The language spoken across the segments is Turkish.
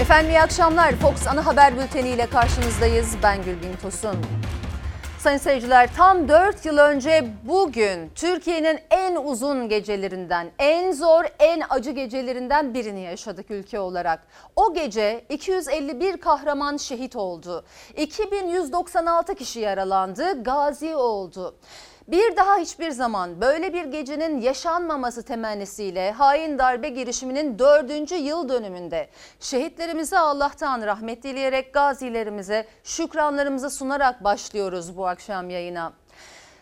Efendim iyi akşamlar. Fox Ana Haber Bülteni ile karşınızdayız. Ben Gülbin Tosun. Sayın seyirciler tam 4 yıl önce bugün Türkiye'nin en uzun gecelerinden, en zor, en acı gecelerinden birini yaşadık ülke olarak. O gece 251 kahraman şehit oldu. 2196 kişi yaralandı, gazi oldu. Bir daha hiçbir zaman böyle bir gecenin yaşanmaması temennisiyle hain darbe girişiminin dördüncü yıl dönümünde şehitlerimize Allah'tan rahmet dileyerek gazilerimize şükranlarımızı sunarak başlıyoruz bu akşam yayına.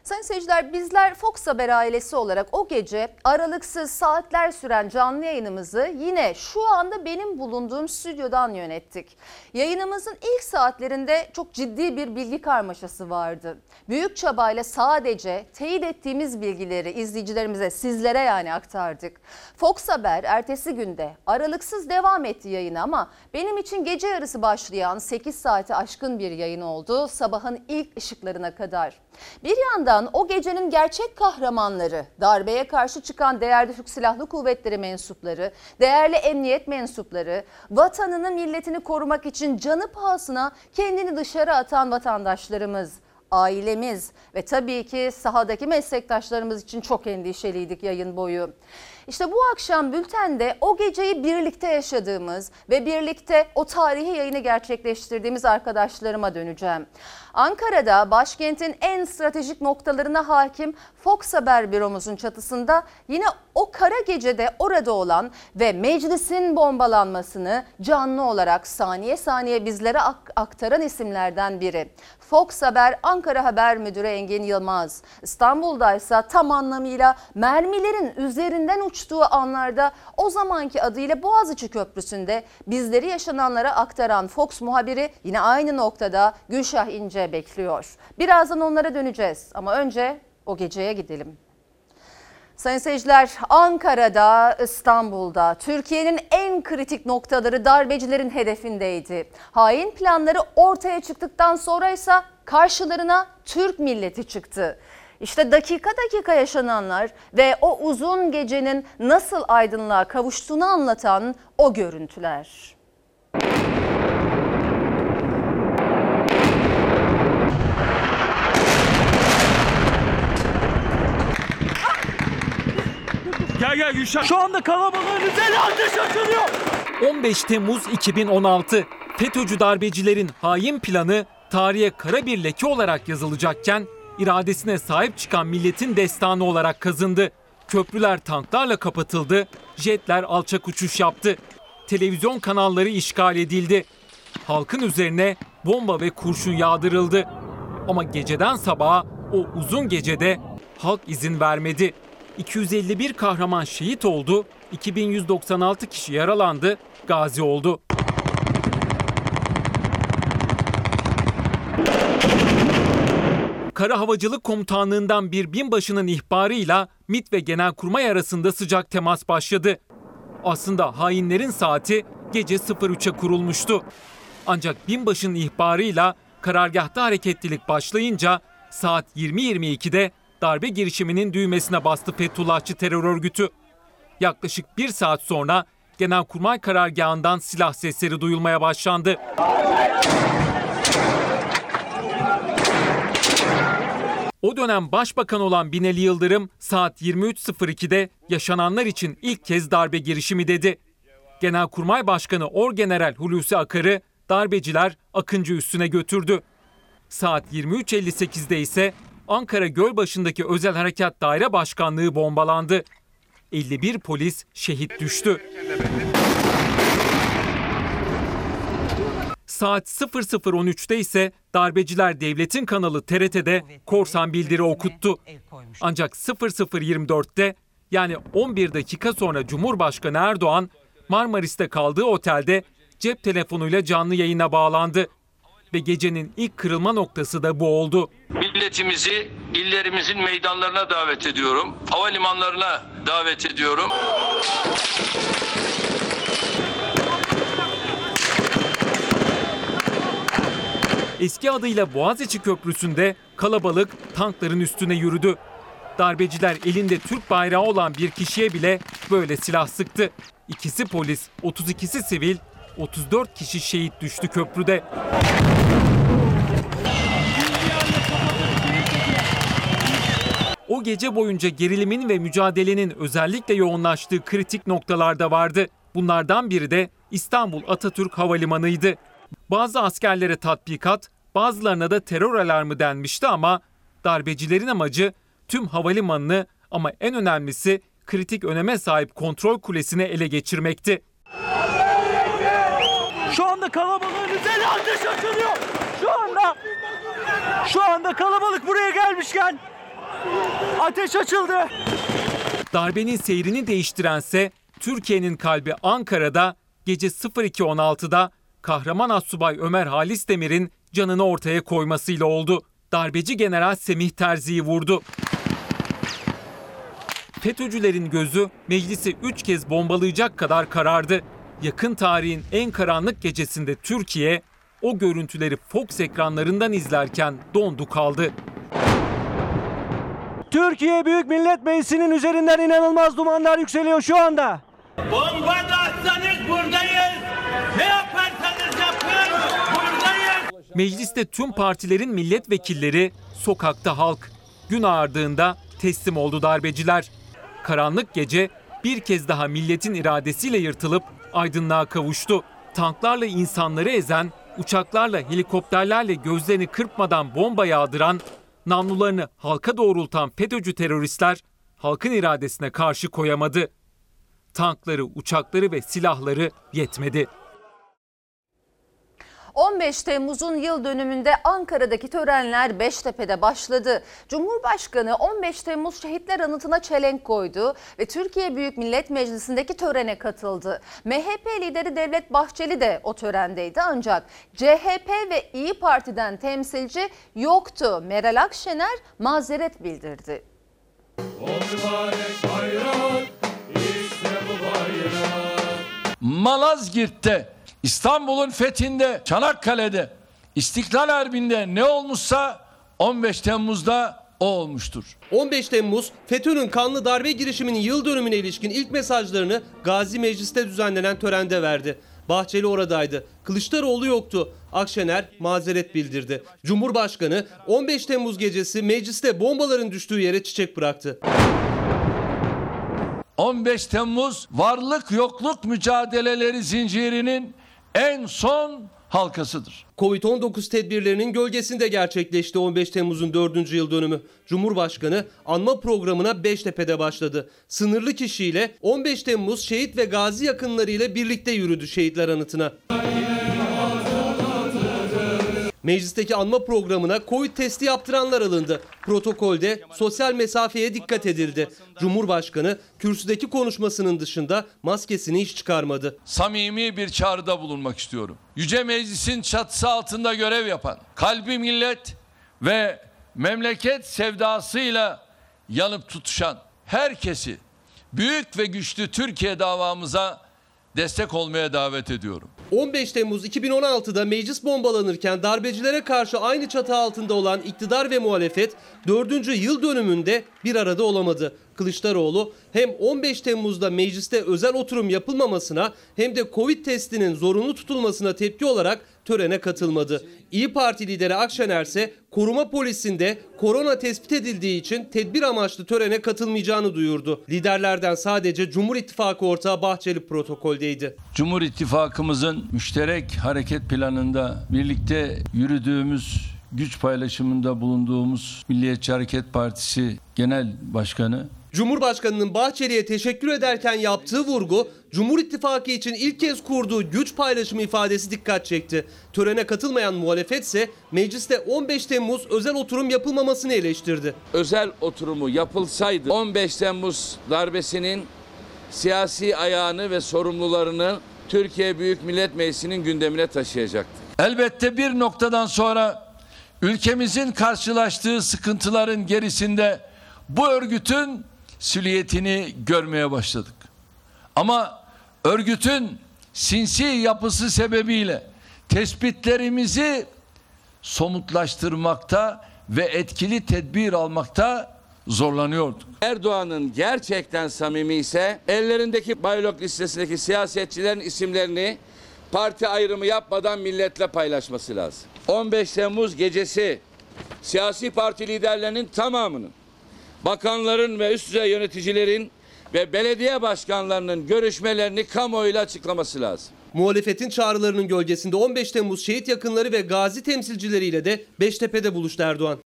Sayın seyirciler bizler Fox Haber ailesi olarak o gece aralıksız saatler süren canlı yayınımızı yine şu anda benim bulunduğum stüdyodan yönettik. Yayınımızın ilk saatlerinde çok ciddi bir bilgi karmaşası vardı. Büyük çabayla sadece teyit ettiğimiz bilgileri izleyicilerimize sizlere yani aktardık. Fox Haber ertesi günde aralıksız devam etti yayını ama benim için gece yarısı başlayan 8 saati aşkın bir yayın oldu sabahın ilk ışıklarına kadar. Bir yandan o gecenin gerçek kahramanları, darbeye karşı çıkan değerli Türk Silahlı Kuvvetleri mensupları, değerli emniyet mensupları, vatanını milletini korumak için canı pahasına kendini dışarı atan vatandaşlarımız ailemiz ve tabii ki sahadaki meslektaşlarımız için çok endişeliydik yayın boyu. İşte bu akşam bültende o geceyi birlikte yaşadığımız ve birlikte o tarihi yayını gerçekleştirdiğimiz arkadaşlarıma döneceğim. Ankara'da başkentin en stratejik noktalarına hakim Fox Haber büromuzun çatısında yine o kara gecede orada olan ve meclisin bombalanmasını canlı olarak saniye saniye bizlere ak- aktaran isimlerden biri. Fox Haber Ankara Haber Müdürü Engin Yılmaz. İstanbul'da ise tam anlamıyla mermilerin üzerinden uçtuğu anlarda o zamanki adıyla Boğaziçi Köprüsü'nde bizleri yaşananlara aktaran Fox muhabiri yine aynı noktada Gülşah İnce bekliyor. Birazdan onlara döneceğiz ama önce o geceye gidelim. Sayın seyirciler Ankara'da, İstanbul'da Türkiye'nin en kritik noktaları darbecilerin hedefindeydi. Hain planları ortaya çıktıktan sonra ise karşılarına Türk milleti çıktı. İşte dakika dakika yaşananlar ve o uzun gecenin nasıl aydınlığa kavuştuğunu anlatan o görüntüler. Gel gel Gülşah. Şu anda kalabalığın üzerine ateş açılıyor. 15 Temmuz 2016 FETÖ'cü darbecilerin hain planı tarihe kara bir leke olarak yazılacakken iradesine sahip çıkan milletin destanı olarak kazındı. Köprüler tanklarla kapatıldı, jetler alçak uçuş yaptı. Televizyon kanalları işgal edildi. Halkın üzerine bomba ve kurşun yağdırıldı. Ama geceden sabaha o uzun gecede halk izin vermedi. 251 kahraman şehit oldu, 2196 kişi yaralandı, gazi oldu. Kara Havacılık Komutanlığından bir binbaşının ihbarıyla MİT ve Genelkurmay arasında sıcak temas başladı. Aslında hainlerin saati gece 03'e kurulmuştu. Ancak binbaşının ihbarıyla karargahta hareketlilik başlayınca saat 20.22'de darbe girişiminin düğmesine bastı Fethullahçı terör örgütü. Yaklaşık bir saat sonra Genelkurmay karargahından silah sesleri duyulmaya başlandı. O dönem başbakan olan Binali Yıldırım saat 23.02'de yaşananlar için ilk kez darbe girişimi dedi. Genelkurmay Başkanı Orgeneral Hulusi Akar'ı darbeciler Akıncı üstüne götürdü. Saat 23.58'de ise Ankara Gölbaşı'ndaki Özel Harekat Daire Başkanlığı bombalandı. 51 polis şehit düştü. Saat 00.13'te ise darbeciler devletin kanalı TRT'de korsan bildiri okuttu. Ancak 00.24'te yani 11 dakika sonra Cumhurbaşkanı Erdoğan Marmaris'te kaldığı otelde cep telefonuyla canlı yayına bağlandı. Ve gecenin ilk kırılma noktası da bu oldu. Milletimizi illerimizin meydanlarına davet ediyorum. Havalimanlarına davet ediyorum. Eski adıyla Boğaziçi Köprüsü'nde kalabalık tankların üstüne yürüdü. Darbeciler elinde Türk bayrağı olan bir kişiye bile böyle silah sıktı. İkisi polis, 32'si sivil, 34 kişi şehit düştü köprüde. O gece boyunca gerilimin ve mücadelenin özellikle yoğunlaştığı kritik noktalarda vardı. Bunlardan biri de İstanbul Atatürk Havalimanı'ydı. Bazı askerlere tatbikat, bazılarına da terör alarmı denmişti ama darbecilerin amacı tüm havalimanını ama en önemlisi kritik öneme sahip kontrol kulesini ele geçirmekti. Şu anda kalabalığın üzerine ateş açılıyor. Şu anda. Şu anda kalabalık buraya gelmişken ateş açıldı. Darbenin seyrini değiştirense Türkiye'nin kalbi Ankara'da gece 02.16'da kahraman assubay Ömer Halis Demir'in canını ortaya koymasıyla oldu. Darbeci General Semih Terzi'yi vurdu. FETÖ'cülerin gözü meclisi 3 kez bombalayacak kadar karardı. Yakın tarihin en karanlık gecesinde Türkiye o görüntüleri Fox ekranlarından izlerken dondu kaldı. Türkiye Büyük Millet Meclisi'nin üzerinden inanılmaz dumanlar yükseliyor şu anda. Bomba da atsanız buradayız. Ne yaparsanız yapın buradayız. Mecliste tüm partilerin milletvekilleri, sokakta halk. Gün ağardığında teslim oldu darbeciler. Karanlık gece bir kez daha milletin iradesiyle yırtılıp aydınlığa kavuştu. Tanklarla insanları ezen, uçaklarla helikopterlerle gözlerini kırpmadan bomba yağdıran, namlularını halka doğrultan FETÖ'cü teröristler halkın iradesine karşı koyamadı. Tankları, uçakları ve silahları yetmedi. 15 Temmuz'un yıl dönümünde Ankara'daki törenler Beştepe'de başladı. Cumhurbaşkanı 15 Temmuz şehitler anıtına çelenk koydu ve Türkiye Büyük Millet Meclisi'ndeki törene katıldı. MHP lideri Devlet Bahçeli de o törendeydi ancak CHP ve İyi Parti'den temsilci yoktu. Meral Akşener mazeret bildirdi. Malazgirt'te, İstanbul'un fethinde, Çanakkale'de, İstiklal Harbi'nde ne olmuşsa 15 Temmuz'da o olmuştur. 15 Temmuz FETÖ'nün kanlı darbe girişiminin yıl dönümüne ilişkin ilk mesajlarını Gazi Meclis'te düzenlenen törende verdi. Bahçeli oradaydı. Kılıçdaroğlu yoktu. Akşener mazeret bildirdi. Cumhurbaşkanı 15 Temmuz gecesi mecliste bombaların düştüğü yere çiçek bıraktı. 15 Temmuz varlık yokluk mücadeleleri zincirinin en son halkasıdır. Covid-19 tedbirlerinin gölgesinde gerçekleşti 15 Temmuz'un 4. yıl dönümü. Cumhurbaşkanı anma programına Beştepe'de başladı. Sınırlı kişiyle 15 Temmuz şehit ve gazi yakınlarıyla birlikte yürüdü şehitler anıtına. Meclisteki anma programına Covid testi yaptıranlar alındı. Protokolde sosyal mesafeye dikkat edildi. Cumhurbaşkanı kürsüdeki konuşmasının dışında maskesini hiç çıkarmadı. Samimi bir çağrıda bulunmak istiyorum. Yüce Meclis'in çatısı altında görev yapan, kalbi millet ve memleket sevdasıyla yanıp tutuşan herkesi büyük ve güçlü Türkiye davamıza destek olmaya davet ediyorum. 15 Temmuz 2016'da meclis bombalanırken darbecilere karşı aynı çatı altında olan iktidar ve muhalefet 4. yıl dönümünde bir arada olamadı. Kılıçdaroğlu hem 15 Temmuz'da mecliste özel oturum yapılmamasına hem de Covid testinin zorunlu tutulmasına tepki olarak törene katılmadı. İyi Parti lideri Akşener ise koruma polisinde korona tespit edildiği için tedbir amaçlı törene katılmayacağını duyurdu. Liderlerden sadece Cumhur İttifakı ortağı Bahçeli protokoldeydi. Cumhur İttifakımızın müşterek hareket planında birlikte yürüdüğümüz güç paylaşımında bulunduğumuz Milliyetçi Hareket Partisi Genel Başkanı Cumhurbaşkanının Bahçeli'ye teşekkür ederken yaptığı vurgu, Cumhur İttifakı için ilk kez kurduğu güç paylaşımı ifadesi dikkat çekti. Törene katılmayan muhalefet ise mecliste 15 Temmuz özel oturum yapılmamasını eleştirdi. özel oturumu yapılsaydı 15 Temmuz darbesinin siyasi ayağını ve sorumlularını Türkiye Büyük Millet Meclisi'nin gündemine taşıyacaktı. Elbette bir noktadan sonra ülkemizin karşılaştığı sıkıntıların gerisinde bu örgütün silüetini görmeye başladık. Ama örgütün sinsi yapısı sebebiyle tespitlerimizi somutlaştırmakta ve etkili tedbir almakta zorlanıyorduk. Erdoğan'ın gerçekten samimi ise ellerindeki baylok listesindeki siyasetçilerin isimlerini parti ayrımı yapmadan milletle paylaşması lazım. 15 Temmuz gecesi siyasi parti liderlerinin tamamının, bakanların ve üst düzey yöneticilerin ve belediye başkanlarının görüşmelerini kamuoyuyla açıklaması lazım. Muhalefetin çağrılarının gölgesinde 15 Temmuz şehit yakınları ve gazi temsilcileriyle de Beştepe'de buluştu Erdoğan.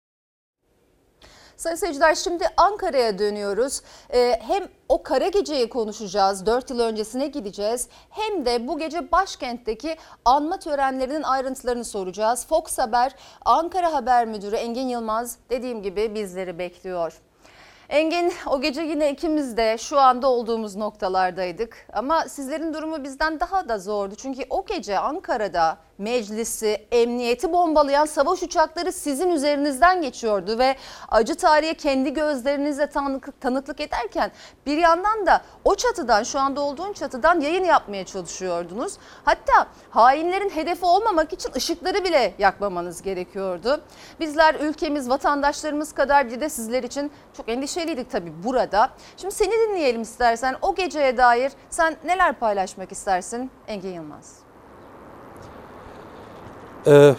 Sayın seyirciler şimdi Ankara'ya dönüyoruz. Ee, hem o kara geceyi konuşacağız, 4 yıl öncesine gideceğiz. Hem de bu gece başkentteki anma törenlerinin ayrıntılarını soracağız. Fox Haber, Ankara Haber Müdürü Engin Yılmaz dediğim gibi bizleri bekliyor. Engin o gece yine ikimiz de şu anda olduğumuz noktalardaydık. Ama sizlerin durumu bizden daha da zordu. Çünkü o gece Ankara'da meclisi, emniyeti bombalayan savaş uçakları sizin üzerinizden geçiyordu. Ve acı tarihe kendi gözlerinizle tanıklık, tanıklık ederken bir yandan da o çatıdan şu anda olduğun çatıdan yayın yapmaya çalışıyordunuz. Hatta hainlerin hedefi olmamak için ışıkları bile yakmamanız gerekiyordu. Bizler ülkemiz, vatandaşlarımız kadar bir de sizler için çok endişeliydik tabii burada. Şimdi seni dinleyelim istersen o geceye dair sen neler paylaşmak istersin Engin Yılmaz? Ee,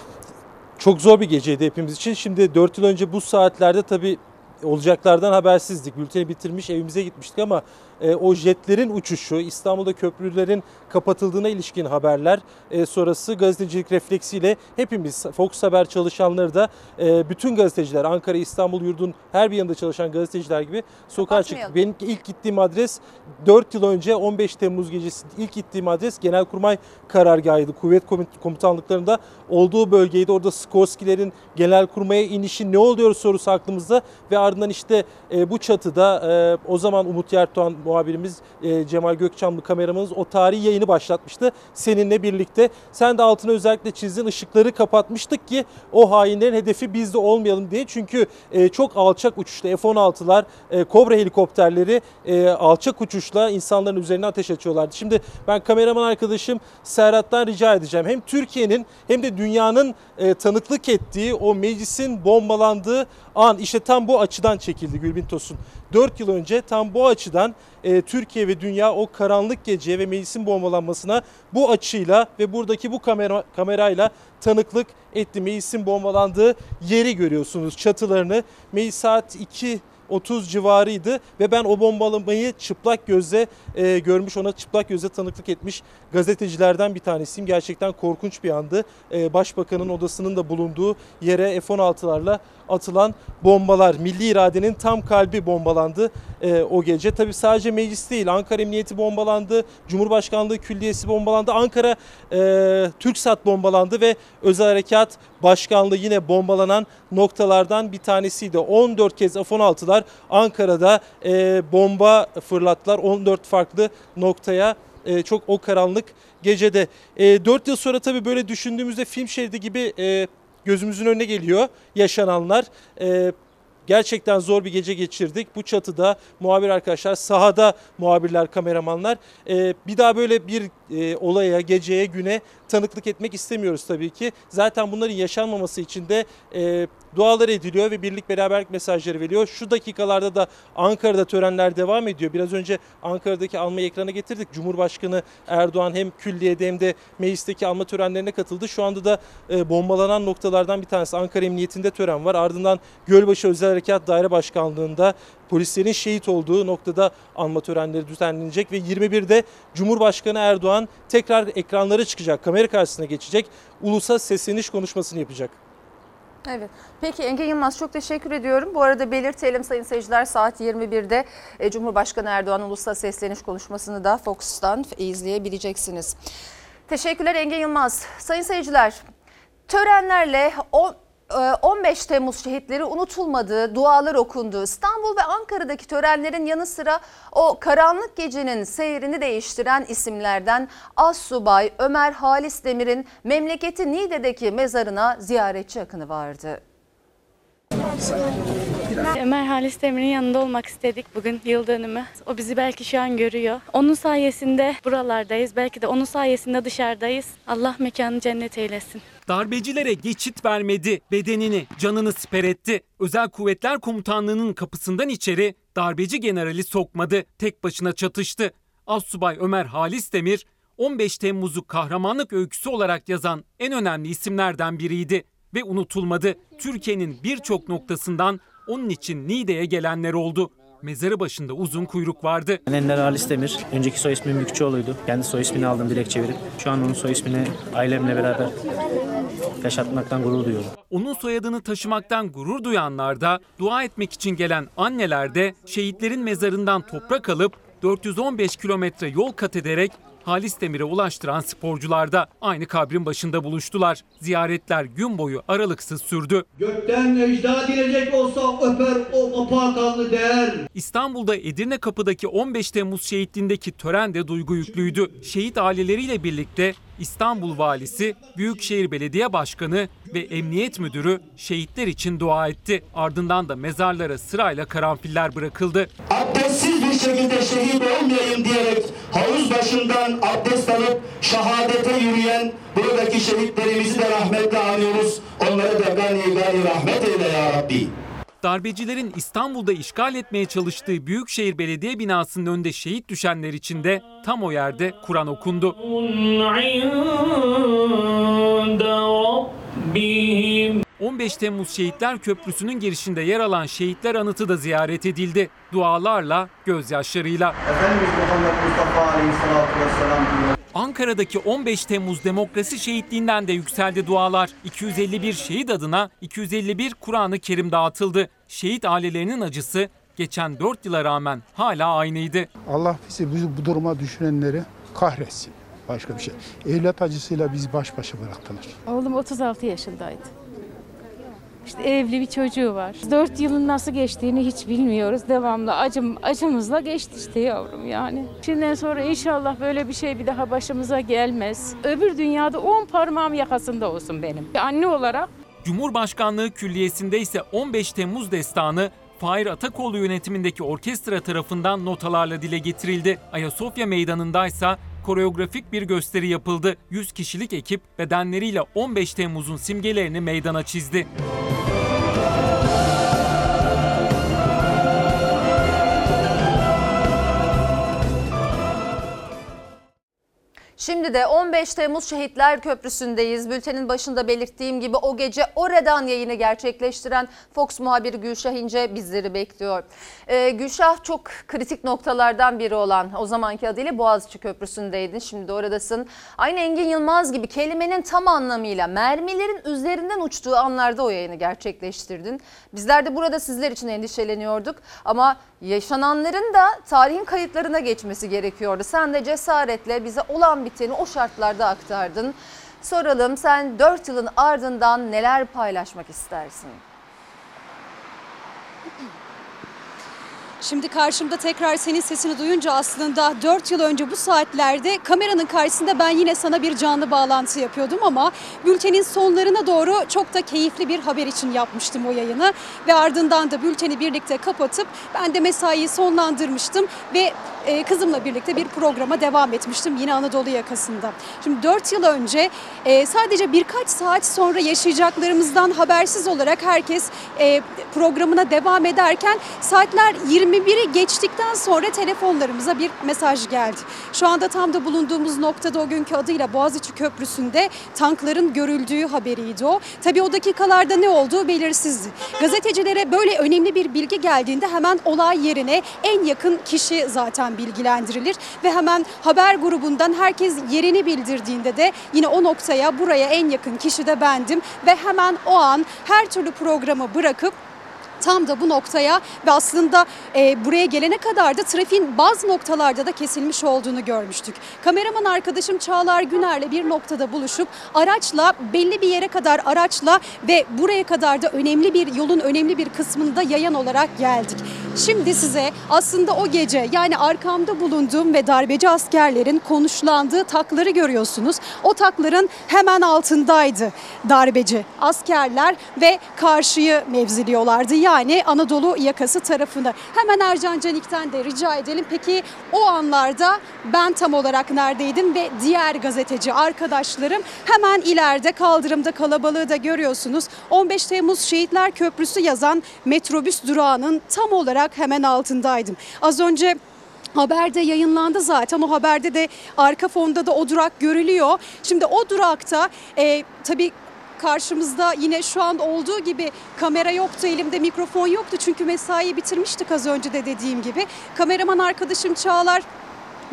çok zor bir geceydi hepimiz için. Şimdi 4 yıl önce bu saatlerde tabii olacaklardan habersizdik. Bülteni bitirmiş evimize gitmiştik ama e, o jetlerin uçuşu, İstanbul'da köprülerin kapatıldığına ilişkin haberler e, sonrası gazetecilik refleksiyle hepimiz Fox Haber çalışanları da e, bütün gazeteciler Ankara, İstanbul yurdun her bir yanında çalışan gazeteciler gibi sokağa çıktık. Benim ilk gittiğim adres 4 yıl önce 15 Temmuz gecesi ilk gittiğim adres Genelkurmay karargahıydı. Kuvvet komut- komutanlıklarında olduğu bölgeydi. Orada Skorsky'lerin Genelkurmay'a inişi ne oluyor sorusu aklımızda ve ardından işte e, bu çatıda e, o zaman Umut Yertoğan muhabirimiz e, Cemal Gökçamlı kameramanımız o tarihi yayını başlatmıştı seninle birlikte. Sen de altına özellikle çizdin ışıkları kapatmıştık ki o hainlerin hedefi biz de olmayalım diye. Çünkü e, çok alçak uçuşta F-16'lar, e, Kobra helikopterleri e, alçak uçuşla insanların üzerine ateş açıyorlardı. Şimdi ben kameraman arkadaşım Serhat'tan rica edeceğim. Hem Türkiye'nin hem de dünyanın e, tanıklık ettiği o meclisin bombalandığı an işte tam bu açıdan çekildi Gülbin Tosun. 4 yıl önce tam bu açıdan e, Türkiye ve dünya o karanlık geceye ve meclisin bombalanmasına bu açıyla ve buradaki bu kamera kamerayla tanıklık etti. Meclisin bombalandığı yeri görüyorsunuz çatılarını. Meclis saat 2 30 civarıydı ve ben o bombalamayı çıplak gözle e, görmüş, ona çıplak gözle tanıklık etmiş gazetecilerden bir tanesiyim. Gerçekten korkunç bir andı. E, Başbakanın odasının da bulunduğu yere F-16'larla atılan bombalar, milli iradenin tam kalbi bombalandı e, o gece. Tabii sadece meclis değil, Ankara Emniyeti bombalandı, Cumhurbaşkanlığı Külliyesi bombalandı, Ankara e, TürkSat bombalandı ve Özel Harekat Başkanlığı yine bombalanan noktalardan bir tanesiydi. 14 kez F-16'lar Ankara'da e, bomba fırlattılar 14 farklı noktaya e, çok o karanlık gecede. E, 4 yıl sonra tabii böyle düşündüğümüzde film şeridi gibi e, gözümüzün önüne geliyor yaşananlar. E, Gerçekten zor bir gece geçirdik. Bu çatıda muhabir arkadaşlar, sahada muhabirler, kameramanlar. Ee, bir daha böyle bir e, olaya, geceye, güne tanıklık etmek istemiyoruz tabii ki. Zaten bunların yaşanmaması için de e, dualar ediliyor ve birlik beraberlik mesajları veriliyor. Şu dakikalarda da Ankara'da törenler devam ediyor. Biraz önce Ankara'daki almayı ekrana getirdik. Cumhurbaşkanı Erdoğan hem külliyede hem de meclisteki alma törenlerine katıldı. Şu anda da e, bombalanan noktalardan bir tanesi Ankara Emniyetinde tören var. Ardından Gölbaşı Özel Harekat Daire Başkanlığı'nda polislerin şehit olduğu noktada anma törenleri düzenlenecek ve 21'de Cumhurbaşkanı Erdoğan tekrar ekranlara çıkacak, kamera karşısına geçecek, ulusa sesleniş konuşmasını yapacak. Evet. Peki Engin Yılmaz çok teşekkür ediyorum. Bu arada belirtelim sayın seyirciler saat 21'de e, Cumhurbaşkanı Erdoğan ulusal sesleniş konuşmasını da Fox'tan izleyebileceksiniz. Teşekkürler Engin Yılmaz. Sayın seyirciler törenlerle o e, 15 Temmuz şehitleri unutulmadı, dualar okundu. İstanbul ve Ankara'daki törenlerin yanı sıra o karanlık gecenin seyrini değiştiren isimlerden Assubay Ömer Halis Demir'in memleketi Niğde'deki mezarına ziyaretçi akını vardı. Ömer Halis Demir'in yanında olmak istedik bugün yıl dönümü. O bizi belki şu an görüyor. Onun sayesinde buralardayız. Belki de onun sayesinde dışarıdayız. Allah mekanı cennet eylesin. Darbecilere geçit vermedi, bedenini, canını siper etti. Özel Kuvvetler Komutanlığı'nın kapısından içeri darbeci generali sokmadı, tek başına çatıştı. Assubay Ömer Halis Demir 15 Temmuz'u kahramanlık öyküsü olarak yazan en önemli isimlerden biriydi ve unutulmadı. Türkiye'nin birçok noktasından onun için Niğde'ye gelenler oldu. Mezarı başında uzun kuyruk vardı. Ender Halis Demir. Önceki soy ismim Mükçüoğlu'ydu. Kendi soy ismini aldım direkt çevirip. Şu an onun soy ismini ailemle beraber yaşatmaktan gurur duyuyorum. Onun soyadını taşımaktan gurur duyanlar da, dua etmek için gelen anneler de şehitlerin mezarından toprak alıp 415 kilometre yol kat ederek Halis Demir'e ulaştıran sporcular da aynı kabrin başında buluştular. Ziyaretler gün boyu aralıksız sürdü. Gökten ecda dilecek olsa öper o apakanlı değer. İstanbul'da Edirne Kapı'daki 15 Temmuz şehitliğindeki tören de duygu yüklüydü. Şehit aileleriyle birlikte İstanbul Valisi, Büyükşehir Belediye Başkanı ve Emniyet Müdürü şehitler için dua etti. Ardından da mezarlara sırayla karanfiller bırakıldı. Abdestsiz şekilde şehit olmayayım diyerek havuz başından abdest alıp şehadete yürüyen buradaki şehitlerimizi de rahmetle anıyoruz. Onları da gani gani rahmet eyle ya Rabbi. Darbecilerin İstanbul'da işgal etmeye çalıştığı Büyükşehir Belediye binasının önünde şehit düşenler için de tam o yerde Kur'an okundu. 15 Temmuz Şehitler Köprüsü'nün girişinde yer alan şehitler anıtı da ziyaret edildi. Dualarla, gözyaşlarıyla. Efendimiz Muhammed Mustafa Aleyhisselatü Vesselam diyor. Ankara'daki 15 Temmuz Demokrasi Şehitliğinden de yükseldi dualar. 251 şehit adına 251 Kur'an-ı Kerim dağıtıldı. Şehit ailelerinin acısı geçen 4 yıla rağmen hala aynıydı. Allah bizi bu, bu duruma düşürenleri kahretsin. Başka bir şey. Evlat acısıyla bizi baş başa bıraktılar. Oğlum 36 yaşındaydı. İşte evli bir çocuğu var. 4 yılın nasıl geçtiğini hiç bilmiyoruz. Devamlı acım acımızla geçti işte yavrum yani. Şimdiden sonra inşallah böyle bir şey bir daha başımıza gelmez. Öbür dünyada 10 parmağım yakasında olsun benim. Anne olarak Cumhurbaşkanlığı Külliyesi'nde ise 15 Temmuz destanı Fahir Atakoğlu yönetimindeki orkestra tarafından notalarla dile getirildi. Ayasofya Meydanı'ndaysa koreografik bir gösteri yapıldı. 100 kişilik ekip bedenleriyle 15 Temmuz'un simgelerini meydana çizdi. Şimdi de 15 Temmuz Şehitler Köprüsü'ndeyiz. Bültenin başında belirttiğim gibi o gece oradan yayını gerçekleştiren Fox muhabiri Gülşah İnce bizleri bekliyor. Ee, Gülşah çok kritik noktalardan biri olan o zamanki adıyla Boğaziçi Köprüsü'ndeydin. Şimdi de oradasın. Aynı Engin Yılmaz gibi kelimenin tam anlamıyla mermilerin üzerinden uçtuğu anlarda o yayını gerçekleştirdin. Bizler de burada sizler için endişeleniyorduk ama yaşananların da tarihin kayıtlarına geçmesi gerekiyordu. Sen de cesaretle bize olan biteni o şartlarda aktardın. Soralım sen 4 yılın ardından neler paylaşmak istersin? Şimdi karşımda tekrar senin sesini duyunca aslında 4 yıl önce bu saatlerde kameranın karşısında ben yine sana bir canlı bağlantı yapıyordum ama bültenin sonlarına doğru çok da keyifli bir haber için yapmıştım o yayını ve ardından da bülteni birlikte kapatıp ben de mesaiyi sonlandırmıştım ve e, kızımla birlikte bir programa devam etmiştim yine Anadolu yakasında. Şimdi 4 yıl önce e, sadece birkaç saat sonra yaşayacaklarımızdan habersiz olarak herkes e, programına devam ederken saatler 21'i geçtikten sonra telefonlarımıza bir mesaj geldi. Şu anda tam da bulunduğumuz noktada o günkü adıyla Boğaziçi Köprüsü'nde tankların görüldüğü haberiydi o. Tabii o dakikalarda ne olduğu belirsizdi. Gazetecilere böyle önemli bir bilgi geldiğinde hemen olay yerine en yakın kişi zaten bilgilendirilir ve hemen haber grubundan herkes yerini bildirdiğinde de yine o noktaya buraya en yakın kişi de bendim ve hemen o an her türlü programı bırakıp tam da bu noktaya ve aslında e, buraya gelene kadar da trafiğin bazı noktalarda da kesilmiş olduğunu görmüştük. Kameraman arkadaşım Çağlar Güner'le bir noktada buluşup araçla belli bir yere kadar araçla ve buraya kadar da önemli bir yolun önemli bir kısmında yayan olarak geldik. Şimdi size aslında o gece yani arkamda bulunduğum ve darbeci askerlerin konuşlandığı takları görüyorsunuz. O takların hemen altındaydı darbeci askerler ve karşıyı mevziliyorlardı. Yani Anadolu yakası tarafında. Hemen Ercan Canik'ten de rica edelim. Peki o anlarda ben tam olarak neredeydim ve diğer gazeteci arkadaşlarım hemen ileride kaldırımda kalabalığı da görüyorsunuz. 15 Temmuz Şehitler Köprüsü yazan metrobüs durağının tam olarak hemen altındaydım. Az önce Haberde yayınlandı zaten. O haberde de arka fonda da o durak görülüyor. Şimdi o durakta e, tabii karşımızda yine şu an olduğu gibi kamera yoktu elimde mikrofon yoktu çünkü mesaiyi bitirmiştik az önce de dediğim gibi. Kameraman arkadaşım Çağlar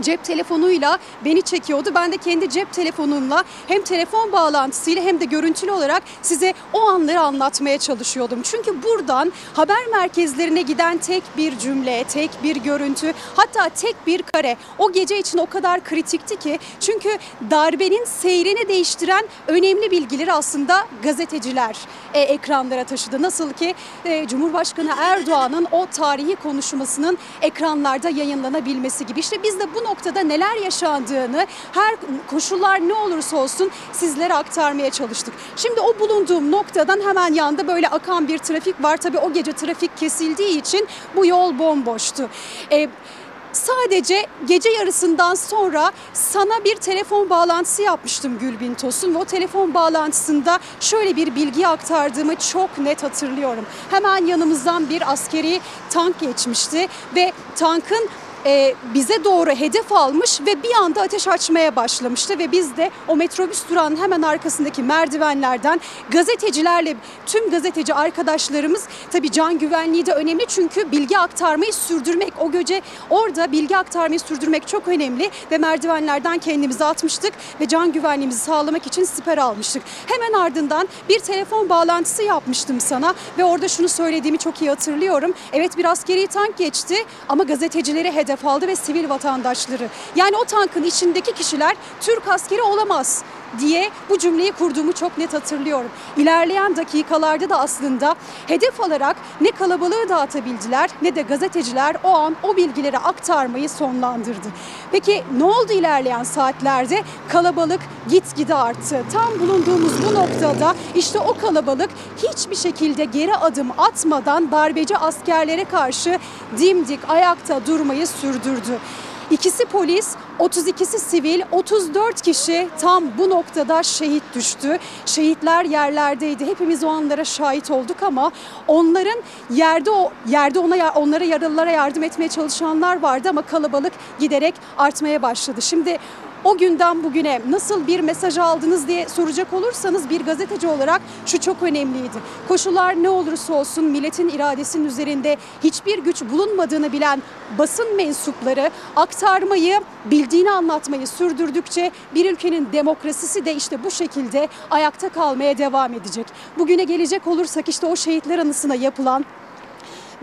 cep telefonuyla beni çekiyordu. Ben de kendi cep telefonumla hem telefon bağlantısıyla hem de görüntülü olarak size o anları anlatmaya çalışıyordum. Çünkü buradan haber merkezlerine giden tek bir cümle, tek bir görüntü, hatta tek bir kare o gece için o kadar kritikti ki çünkü darbenin seyrini değiştiren önemli bilgileri aslında gazeteciler e, ekranlara taşıdı. Nasıl ki e, Cumhurbaşkanı Erdoğan'ın o tarihi konuşmasının ekranlarda yayınlanabilmesi gibi. İşte biz de bu noktada neler yaşandığını her koşullar ne olursa olsun sizlere aktarmaya çalıştık. Şimdi o bulunduğum noktadan hemen yanında böyle akan bir trafik var. Tabii o gece trafik kesildiği için bu yol bomboştu. E, Sadece gece yarısından sonra sana bir telefon bağlantısı yapmıştım Gülbin Tosun. Ve o telefon bağlantısında şöyle bir bilgi aktardığımı çok net hatırlıyorum. Hemen yanımızdan bir askeri tank geçmişti ve tankın e, bize doğru hedef almış ve bir anda ateş açmaya başlamıştı ve biz de o metrobüs durağının hemen arkasındaki merdivenlerden gazetecilerle tüm gazeteci arkadaşlarımız tabii can güvenliği de önemli çünkü bilgi aktarmayı sürdürmek o gece orada bilgi aktarmayı sürdürmek çok önemli ve merdivenlerden kendimizi atmıştık ve can güvenliğimizi sağlamak için siper almıştık. Hemen ardından bir telefon bağlantısı yapmıştım sana ve orada şunu söylediğimi çok iyi hatırlıyorum. Evet bir askeri tank geçti ama gazetecileri hedef aldı ve sivil vatandaşları. Yani o tankın içindeki kişiler Türk askeri olamaz diye bu cümleyi kurduğumu çok net hatırlıyorum. İlerleyen dakikalarda da aslında hedef alarak ne kalabalığı dağıtabildiler ne de gazeteciler o an o bilgileri aktarmayı sonlandırdı. Peki ne oldu ilerleyen saatlerde? Kalabalık gitgide arttı. Tam bulunduğumuz bu noktada işte o kalabalık hiçbir şekilde geri adım atmadan darbeci askerlere karşı dimdik ayakta durmayı sürdürdü. İkisi polis, 32'si sivil, 34 kişi tam bu noktada şehit düştü. Şehitler yerlerdeydi. Hepimiz o anlara şahit olduk ama onların yerde o yerde ona onlara yaralılara yardım etmeye çalışanlar vardı ama kalabalık giderek artmaya başladı. Şimdi o günden bugüne nasıl bir mesaj aldınız diye soracak olursanız bir gazeteci olarak şu çok önemliydi. Koşullar ne olursa olsun milletin iradesinin üzerinde hiçbir güç bulunmadığını bilen basın mensupları aktarmayı, bildiğini anlatmayı sürdürdükçe bir ülkenin demokrasisi de işte bu şekilde ayakta kalmaya devam edecek. Bugüne gelecek olursak işte o şehitler anısına yapılan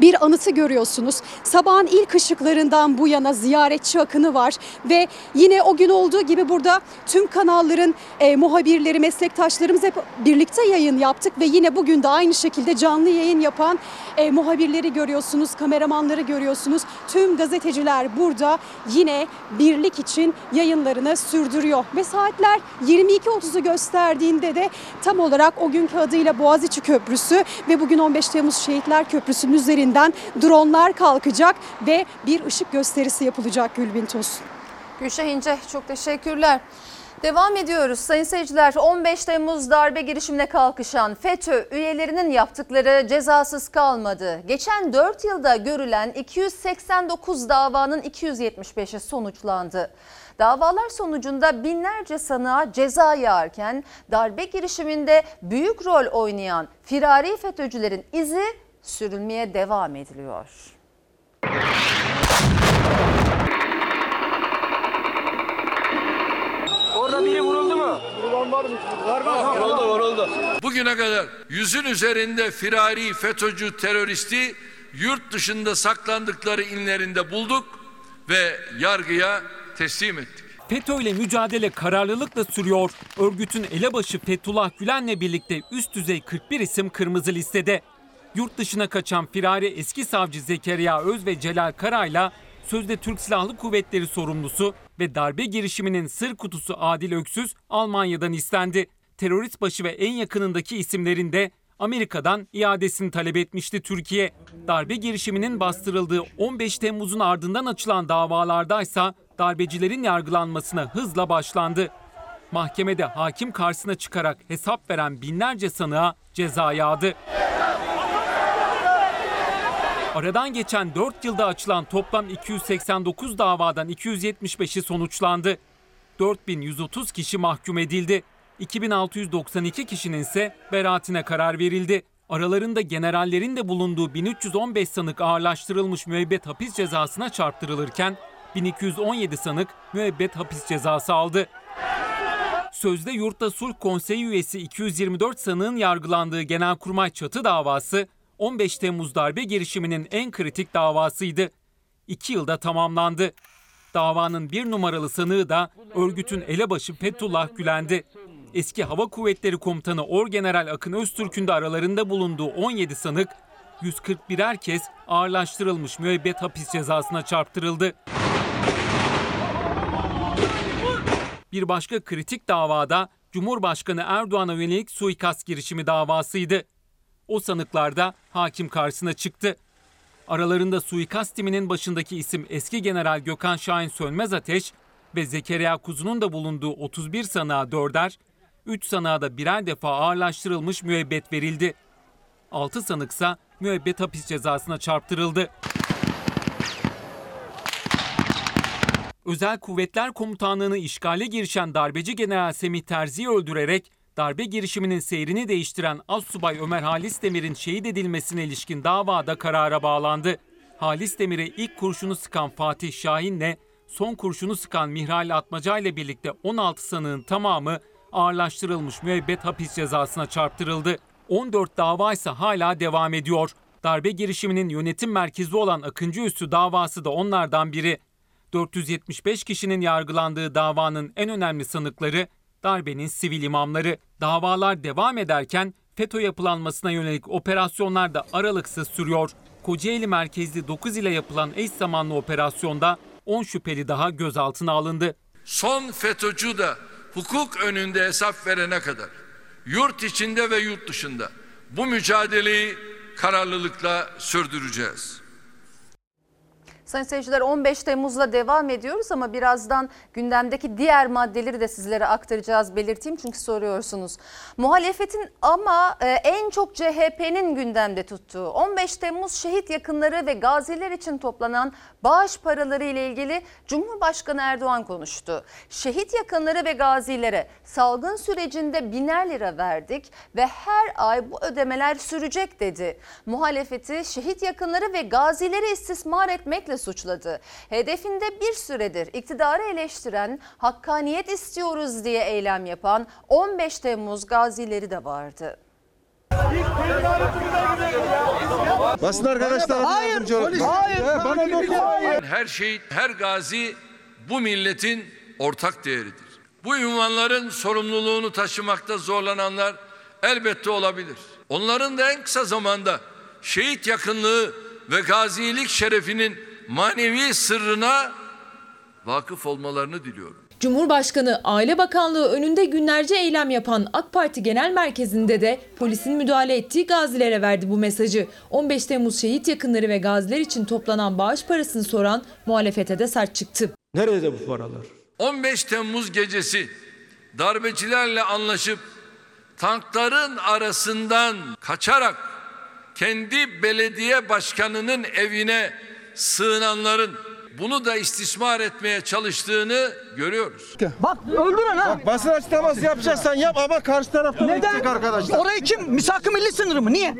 bir anıtı görüyorsunuz. Sabahın ilk ışıklarından bu yana ziyaretçi akını var ve yine o gün olduğu gibi burada tüm kanalların e, muhabirleri, meslektaşlarımız hep birlikte yayın yaptık ve yine bugün de aynı şekilde canlı yayın yapan e, muhabirleri görüyorsunuz, kameramanları görüyorsunuz. Tüm gazeteciler burada yine birlik için yayınlarını sürdürüyor ve saatler 22.30'u gösterdiğinde de tam olarak o günkü adıyla Boğaziçi Köprüsü ve bugün 15 Temmuz Şehitler Köprüsü'nün üzerinde üzerinden dronlar kalkacak ve bir ışık gösterisi yapılacak Gülbin Tosun. Gülşah İnce çok teşekkürler. Devam ediyoruz sayın seyirciler 15 Temmuz darbe girişimine kalkışan FETÖ üyelerinin yaptıkları cezasız kalmadı. Geçen 4 yılda görülen 289 davanın 275'i sonuçlandı. Davalar sonucunda binlerce sanığa ceza yağarken darbe girişiminde büyük rol oynayan firari FETÖ'cülerin izi sürülmeye devam ediliyor. Orada biri vuruldu mu? Vurulan var mı? Var var. Vuruldu vuruldu. Bugüne kadar yüzün üzerinde firari FETÖ'cü teröristi yurt dışında saklandıkları inlerinde bulduk ve yargıya teslim ettik. FETÖ ile mücadele kararlılıkla sürüyor. Örgütün elebaşı Fethullah Gülen'le birlikte üst düzey 41 isim kırmızı listede. Yurt dışına kaçan firari eski savcı Zekeriya Öz ve Celal Karay'la sözde Türk Silahlı Kuvvetleri sorumlusu ve darbe girişiminin sır kutusu Adil Öksüz Almanya'dan istendi. Terörist başı ve en yakınındaki isimlerin de Amerika'dan iadesini talep etmişti Türkiye. Darbe girişiminin bastırıldığı 15 Temmuz'un ardından açılan davalardaysa darbecilerin yargılanmasına hızla başlandı. Mahkemede hakim karşısına çıkarak hesap veren binlerce sanığa ceza yağdı. Aradan geçen 4 yılda açılan toplam 289 davadan 275'i sonuçlandı. 4130 kişi mahkum edildi. 2692 kişinin ise beraatine karar verildi. Aralarında generallerin de bulunduğu 1315 sanık ağırlaştırılmış müebbet hapis cezasına çarptırılırken 1217 sanık müebbet hapis cezası aldı. Sözde Yurtta Sulh Konseyi üyesi 224 sanığın yargılandığı Genelkurmay Çatı davası 15 Temmuz darbe girişiminin en kritik davasıydı. 2 yılda tamamlandı. Davanın bir numaralı sanığı da örgütün elebaşı Fethullah Gülen'di. Eski Hava Kuvvetleri Komutanı Orgeneral Akın Öztürk'ün de aralarında bulunduğu 17 sanık 141'er kez ağırlaştırılmış müebbet hapis cezasına çarptırıldı. Bir başka kritik davada Cumhurbaşkanı Erdoğan'a yönelik suikast girişimi davasıydı. O sanıklarda hakim karşısına çıktı. Aralarında suikast timinin başındaki isim eski General Gökhan Şahin Sönmez Ateş ve Zekeriya Kuzu'nun da bulunduğu 31 sanığa dörder, 3 sanığa da birer defa ağırlaştırılmış müebbet verildi. 6 sanıksa müebbet hapis cezasına çarptırıldı. Özel Kuvvetler Komutanlığı'nı işgale girişen darbeci General Semih Terzi'yi öldürerek darbe girişiminin seyrini değiştiren Assubay Ömer Halis Demir'in şehit edilmesine ilişkin davada karara bağlandı. Halis Demir'e ilk kurşunu sıkan Fatih Şahin'le son kurşunu sıkan Mihral Atmaca ile birlikte 16 sanığın tamamı ağırlaştırılmış müebbet hapis cezasına çarptırıldı. 14 dava ise hala devam ediyor. Darbe girişiminin yönetim merkezi olan Akıncı Üssü davası da onlardan biri. 475 kişinin yargılandığı davanın en önemli sanıkları darbenin sivil imamları. Davalar devam ederken FETÖ yapılanmasına yönelik operasyonlar da aralıksız sürüyor. Kocaeli merkezli 9 ile yapılan eş zamanlı operasyonda 10 şüpheli daha gözaltına alındı. Son FETÖ'cü de hukuk önünde hesap verene kadar yurt içinde ve yurt dışında bu mücadeleyi kararlılıkla sürdüreceğiz. Sayın seyirciler 15 Temmuz'la devam ediyoruz ama birazdan gündemdeki diğer maddeleri de sizlere aktaracağız belirteyim çünkü soruyorsunuz. Muhalefetin ama e, en çok CHP'nin gündemde tuttuğu 15 Temmuz şehit yakınları ve gaziler için toplanan bağış paraları ile ilgili Cumhurbaşkanı Erdoğan konuştu. Şehit yakınları ve gazilere salgın sürecinde biner lira verdik ve her ay bu ödemeler sürecek dedi. Muhalefeti şehit yakınları ve gazileri istismar etmekle suçladı. Hedefinde bir süredir iktidarı eleştiren, hakkaniyet istiyoruz diye eylem yapan 15 Temmuz gazileri de vardı. Basın arkadaşlar hadi yardımcı olun. Hayır. Bana dokunmayın. Her şehit, her gazi bu milletin ortak değeridir. Bu ünvanların sorumluluğunu taşımakta zorlananlar elbette olabilir. Onların da en kısa zamanda şehit yakınlığı ve gazilik şerefinin manevi sırrına vakıf olmalarını diliyorum. Cumhurbaşkanı Aile Bakanlığı önünde günlerce eylem yapan AK Parti Genel Merkezi'nde de polisin müdahale ettiği gazilere verdi bu mesajı. 15 Temmuz şehit yakınları ve gaziler için toplanan bağış parasını soran muhalefete de sert çıktı. Nerede bu paralar? 15 Temmuz gecesi darbecilerle anlaşıp tankların arasından kaçarak kendi belediye başkanının evine sığınanların bunu da istismar etmeye çalıştığını görüyoruz. Bak öldürün ha. Bak basın açıklaması yapacaksan yap ama karşı tarafta Neden? Arkadaşlar. Orayı kim? Misak-ı milli sınırı mı? Niye?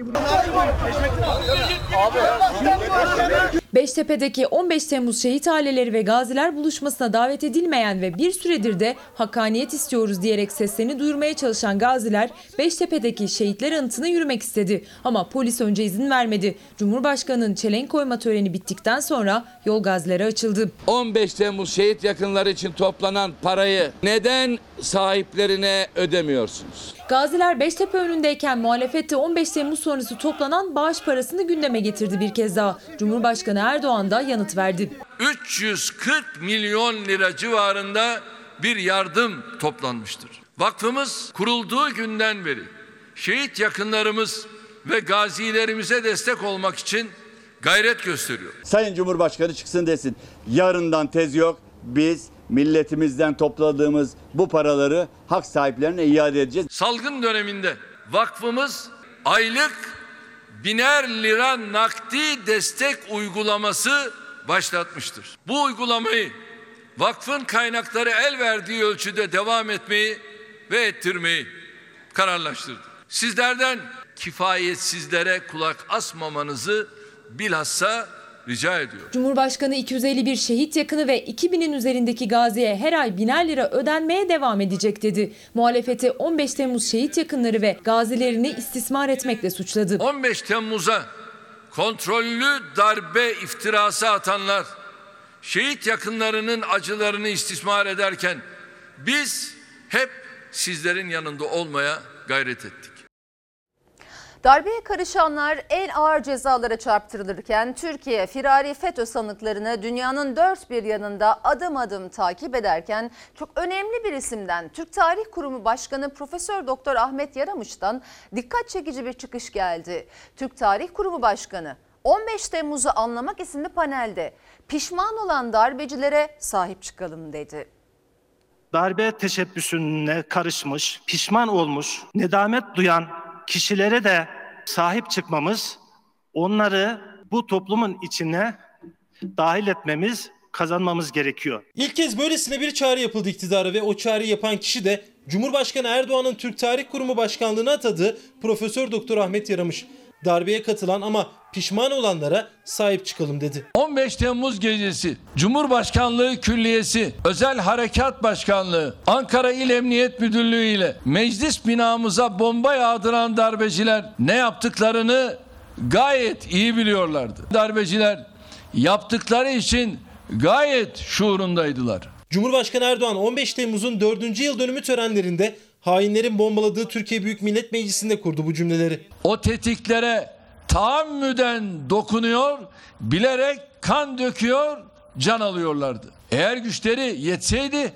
Beştepe'deki 15 Temmuz şehit aileleri ve gaziler buluşmasına davet edilmeyen ve bir süredir de hakkaniyet istiyoruz diyerek seslerini duyurmaya çalışan gaziler Beştepe'deki şehitler anıtına yürümek istedi. Ama polis önce izin vermedi. Cumhurbaşkanının çelenk koyma töreni bittikten sonra yol gazilere açıldı. 15 Temmuz şehit yakınları için toplanan parayı neden sahiplerine ödemiyorsunuz? Gaziler Beştepe önündeyken muhalefette 15 Temmuz sonrası toplanan bağış parasını gündeme getirdi bir kez daha. Cumhurbaşkanı Erdoğan da yanıt verdi. 340 milyon lira civarında bir yardım toplanmıştır. Vakfımız kurulduğu günden beri şehit yakınlarımız ve gazilerimize destek olmak için gayret gösteriyor. Sayın Cumhurbaşkanı çıksın desin. Yarından tez yok. Biz milletimizden topladığımız bu paraları hak sahiplerine iade edeceğiz. Salgın döneminde vakfımız aylık biner lira nakdi destek uygulaması başlatmıştır. Bu uygulamayı vakfın kaynakları el verdiği ölçüde devam etmeyi ve ettirmeyi kararlaştırdı. Sizlerden kifayetsizlere kulak asmamanızı bilhassa rica ediyorum. Cumhurbaşkanı 251 şehit yakını ve 2000'in üzerindeki gaziye her ay biner lira ödenmeye devam edecek dedi. Muhalefeti 15 Temmuz şehit yakınları ve gazilerini istismar etmekle suçladı. 15 Temmuz'a kontrollü darbe iftirası atanlar şehit yakınlarının acılarını istismar ederken biz hep sizlerin yanında olmaya gayret ettik. Darbeye karışanlar en ağır cezalara çarptırılırken Türkiye firari FETÖ sanıklarını dünyanın dört bir yanında adım adım takip ederken çok önemli bir isimden Türk Tarih Kurumu Başkanı Profesör Doktor Ahmet Yaramış'tan dikkat çekici bir çıkış geldi. Türk Tarih Kurumu Başkanı 15 Temmuz'u anlamak isimli panelde pişman olan darbecilere sahip çıkalım dedi. darbe teşebbüsüne karışmış, pişman olmuş, nedamet duyan kişilere de sahip çıkmamız, onları bu toplumun içine dahil etmemiz, kazanmamız gerekiyor. İlk kez böylesine bir çağrı yapıldı iktidara ve o çağrıyı yapan kişi de Cumhurbaşkanı Erdoğan'ın Türk Tarih Kurumu Başkanlığı'na atadığı Profesör Doktor Ahmet Yaramış. Darbeye katılan ama pişman olanlara sahip çıkalım dedi. 15 Temmuz gecesi Cumhurbaşkanlığı Külliyesi, Özel Harekat Başkanlığı, Ankara İl Emniyet Müdürlüğü ile meclis binamıza bomba yağdıran darbeciler ne yaptıklarını gayet iyi biliyorlardı. Darbeciler yaptıkları için gayet şuurundaydılar. Cumhurbaşkanı Erdoğan 15 Temmuz'un 4. yıl dönümü törenlerinde hainlerin bombaladığı Türkiye Büyük Millet Meclisi'nde kurdu bu cümleleri. O tetiklere tahammüden dokunuyor, bilerek kan döküyor, can alıyorlardı. Eğer güçleri yetseydi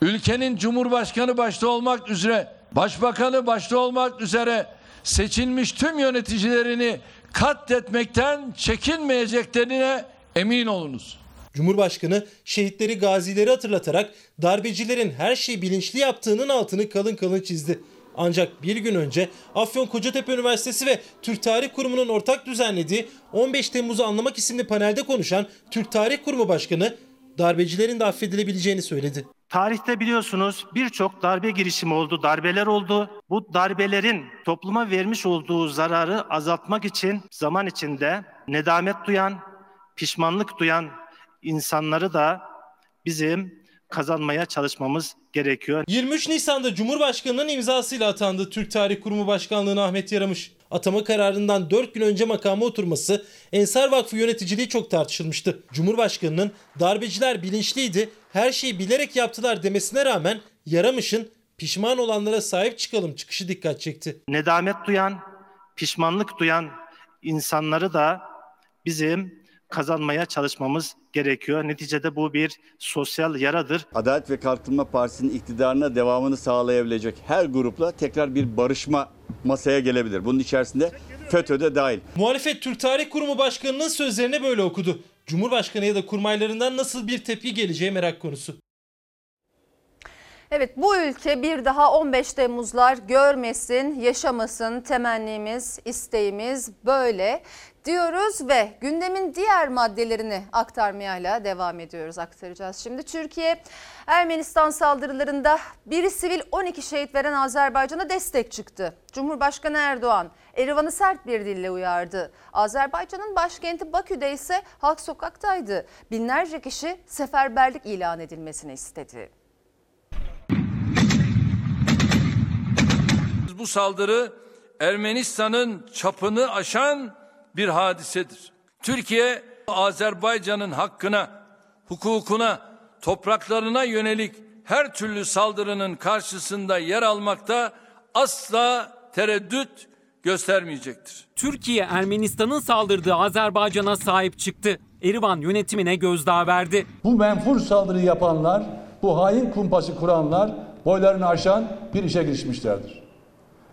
ülkenin cumhurbaşkanı başta olmak üzere, başbakanı başta olmak üzere seçilmiş tüm yöneticilerini katletmekten çekinmeyeceklerine emin olunuz. Cumhurbaşkanı şehitleri gazileri hatırlatarak darbecilerin her şeyi bilinçli yaptığının altını kalın kalın çizdi. Ancak bir gün önce Afyon Kocatepe Üniversitesi ve Türk Tarih Kurumu'nun ortak düzenlediği 15 Temmuz'u anlamak isimli panelde konuşan Türk Tarih Kurumu Başkanı darbecilerin de affedilebileceğini söyledi. Tarihte biliyorsunuz birçok darbe girişimi oldu, darbeler oldu. Bu darbelerin topluma vermiş olduğu zararı azaltmak için zaman içinde nedamet duyan, pişmanlık duyan insanları da bizim kazanmaya çalışmamız gerekiyor. 23 Nisan'da Cumhurbaşkanı'nın imzasıyla atandı Türk Tarih Kurumu Başkanlığı'na Ahmet Yaramış. Atama kararından 4 gün önce makama oturması Ensar Vakfı yöneticiliği çok tartışılmıştı. Cumhurbaşkanının darbeciler bilinçliydi, her şeyi bilerek yaptılar demesine rağmen Yaramış'ın pişman olanlara sahip çıkalım çıkışı dikkat çekti. Nedamet duyan, pişmanlık duyan insanları da bizim kazanmaya çalışmamız gerekiyor. Neticede bu bir sosyal yaradır. Adalet ve Kalkınma Partisi'nin iktidarına devamını sağlayabilecek her grupla tekrar bir barışma masaya gelebilir. Bunun içerisinde FETÖ de dahil. Muhalefet Türk Tarih Kurumu Başkanı'nın sözlerini böyle okudu. Cumhurbaşkanı ya da kurmaylarından nasıl bir tepki geleceği merak konusu. Evet bu ülke bir daha 15 Temmuzlar görmesin, yaşamasın temennimiz, isteğimiz böyle diyoruz ve gündemin diğer maddelerini aktarmaya devam ediyoruz aktaracağız. Şimdi Türkiye Ermenistan saldırılarında biri sivil 12 şehit veren Azerbaycan'a destek çıktı. Cumhurbaşkanı Erdoğan Erivan'ı sert bir dille uyardı. Azerbaycan'ın başkenti Bakü'de ise halk sokaktaydı. Binlerce kişi seferberlik ilan edilmesini istedi. Bu saldırı Ermenistan'ın çapını aşan bir hadisedir. Türkiye Azerbaycan'ın hakkına, hukukuna, topraklarına yönelik her türlü saldırının karşısında yer almakta asla tereddüt göstermeyecektir. Türkiye Ermenistan'ın saldırdığı Azerbaycan'a sahip çıktı. Erivan yönetimine gözdağı verdi. Bu menfur saldırı yapanlar, bu hain kumpası kuranlar boylarını aşan bir işe girişmişlerdir.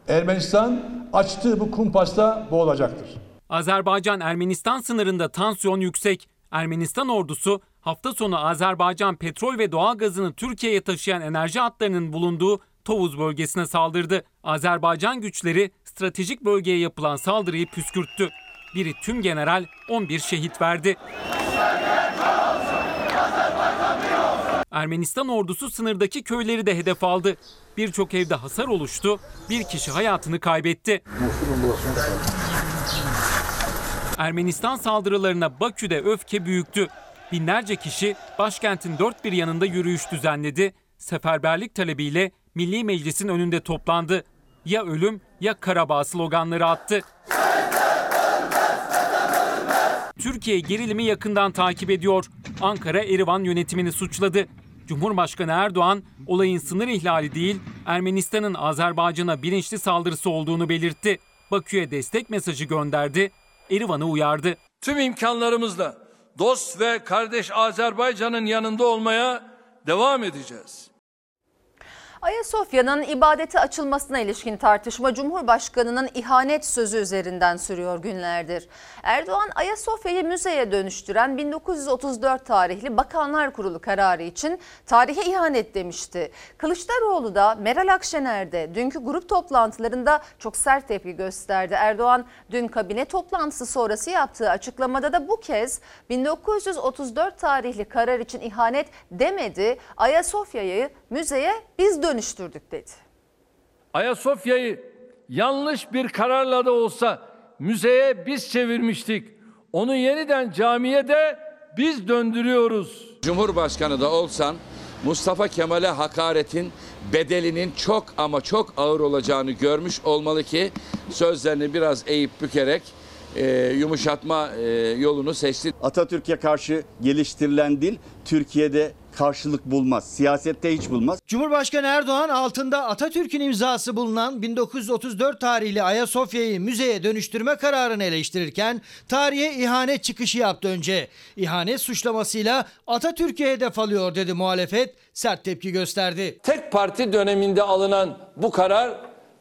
Ermenistan açtığı bu kumpasta boğulacaktır. Azerbaycan-Ermenistan sınırında tansiyon yüksek. Ermenistan ordusu hafta sonu Azerbaycan petrol ve doğalgazını Türkiye'ye taşıyan enerji hatlarının bulunduğu Tovuz bölgesine saldırdı. Azerbaycan güçleri stratejik bölgeye yapılan saldırıyı püskürttü. Biri tüm general 11 şehit verdi. Ermenistan ordusu sınırdaki köyleri de hedef aldı. Birçok evde hasar oluştu, bir kişi hayatını kaybetti. Ermenistan saldırılarına Bakü'de öfke büyüktü. Binlerce kişi başkentin dört bir yanında yürüyüş düzenledi. Seferberlik talebiyle Milli Meclis'in önünde toplandı. Ya ölüm ya Karabağ sloganları attı. Türkiye gerilimi yakından takip ediyor. Ankara Erivan yönetimini suçladı. Cumhurbaşkanı Erdoğan olayın sınır ihlali değil Ermenistan'ın Azerbaycan'a bilinçli saldırısı olduğunu belirtti. Bakü'ye destek mesajı gönderdi. Erivan'ı uyardı. Tüm imkanlarımızla dost ve kardeş Azerbaycan'ın yanında olmaya devam edeceğiz. Ayasofya'nın ibadete açılmasına ilişkin tartışma Cumhurbaşkanı'nın ihanet sözü üzerinden sürüyor günlerdir. Erdoğan Ayasofya'yı müzeye dönüştüren 1934 tarihli Bakanlar Kurulu kararı için tarihe ihanet demişti. Kılıçdaroğlu da Meral Akşener'de dünkü grup toplantılarında çok sert tepki gösterdi. Erdoğan dün kabine toplantısı sonrası yaptığı açıklamada da bu kez 1934 tarihli karar için ihanet demedi. Ayasofya'yı müzeye biz dönüştürdük dedi. Ayasofya'yı yanlış bir kararla da olsa müzeye biz çevirmiştik. Onu yeniden camiye de biz döndürüyoruz. Cumhurbaşkanı da olsan Mustafa Kemal'e hakaretin bedelinin çok ama çok ağır olacağını görmüş olmalı ki sözlerini biraz eğip bükerek e, yumuşatma e, yolunu seçti. Atatürk'e karşı geliştirilen dil Türkiye'de karşılık bulmaz. Siyasette hiç bulmaz. Cumhurbaşkanı Erdoğan altında Atatürk'ün imzası bulunan 1934 tarihli Ayasofya'yı müzeye dönüştürme kararını eleştirirken tarihe ihanet çıkışı yaptı önce. İhanet suçlamasıyla Atatürk'e hedef alıyor dedi muhalefet sert tepki gösterdi. Tek parti döneminde alınan bu karar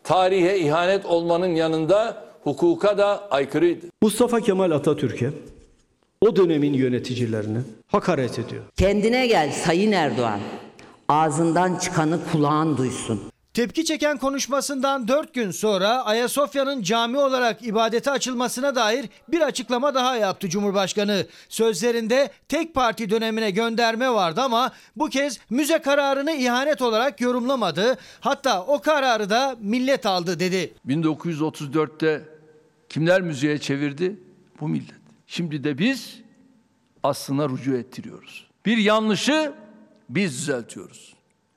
tarihe ihanet olmanın yanında hukuka da aykırıydı. Mustafa Kemal Atatürk'e o dönemin yöneticilerine hakaret ediyor. Kendine gel Sayın Erdoğan. Ağzından çıkanı kulağın duysun. Tepki çeken konuşmasından 4 gün sonra Ayasofya'nın cami olarak ibadete açılmasına dair bir açıklama daha yaptı Cumhurbaşkanı. Sözlerinde tek parti dönemine gönderme vardı ama bu kez müze kararını ihanet olarak yorumlamadı. Hatta o kararı da millet aldı dedi. 1934'te kimler müziğe çevirdi? Bu millet. Şimdi de biz aslına rücu ettiriyoruz. Bir yanlışı biz düzeltiyoruz.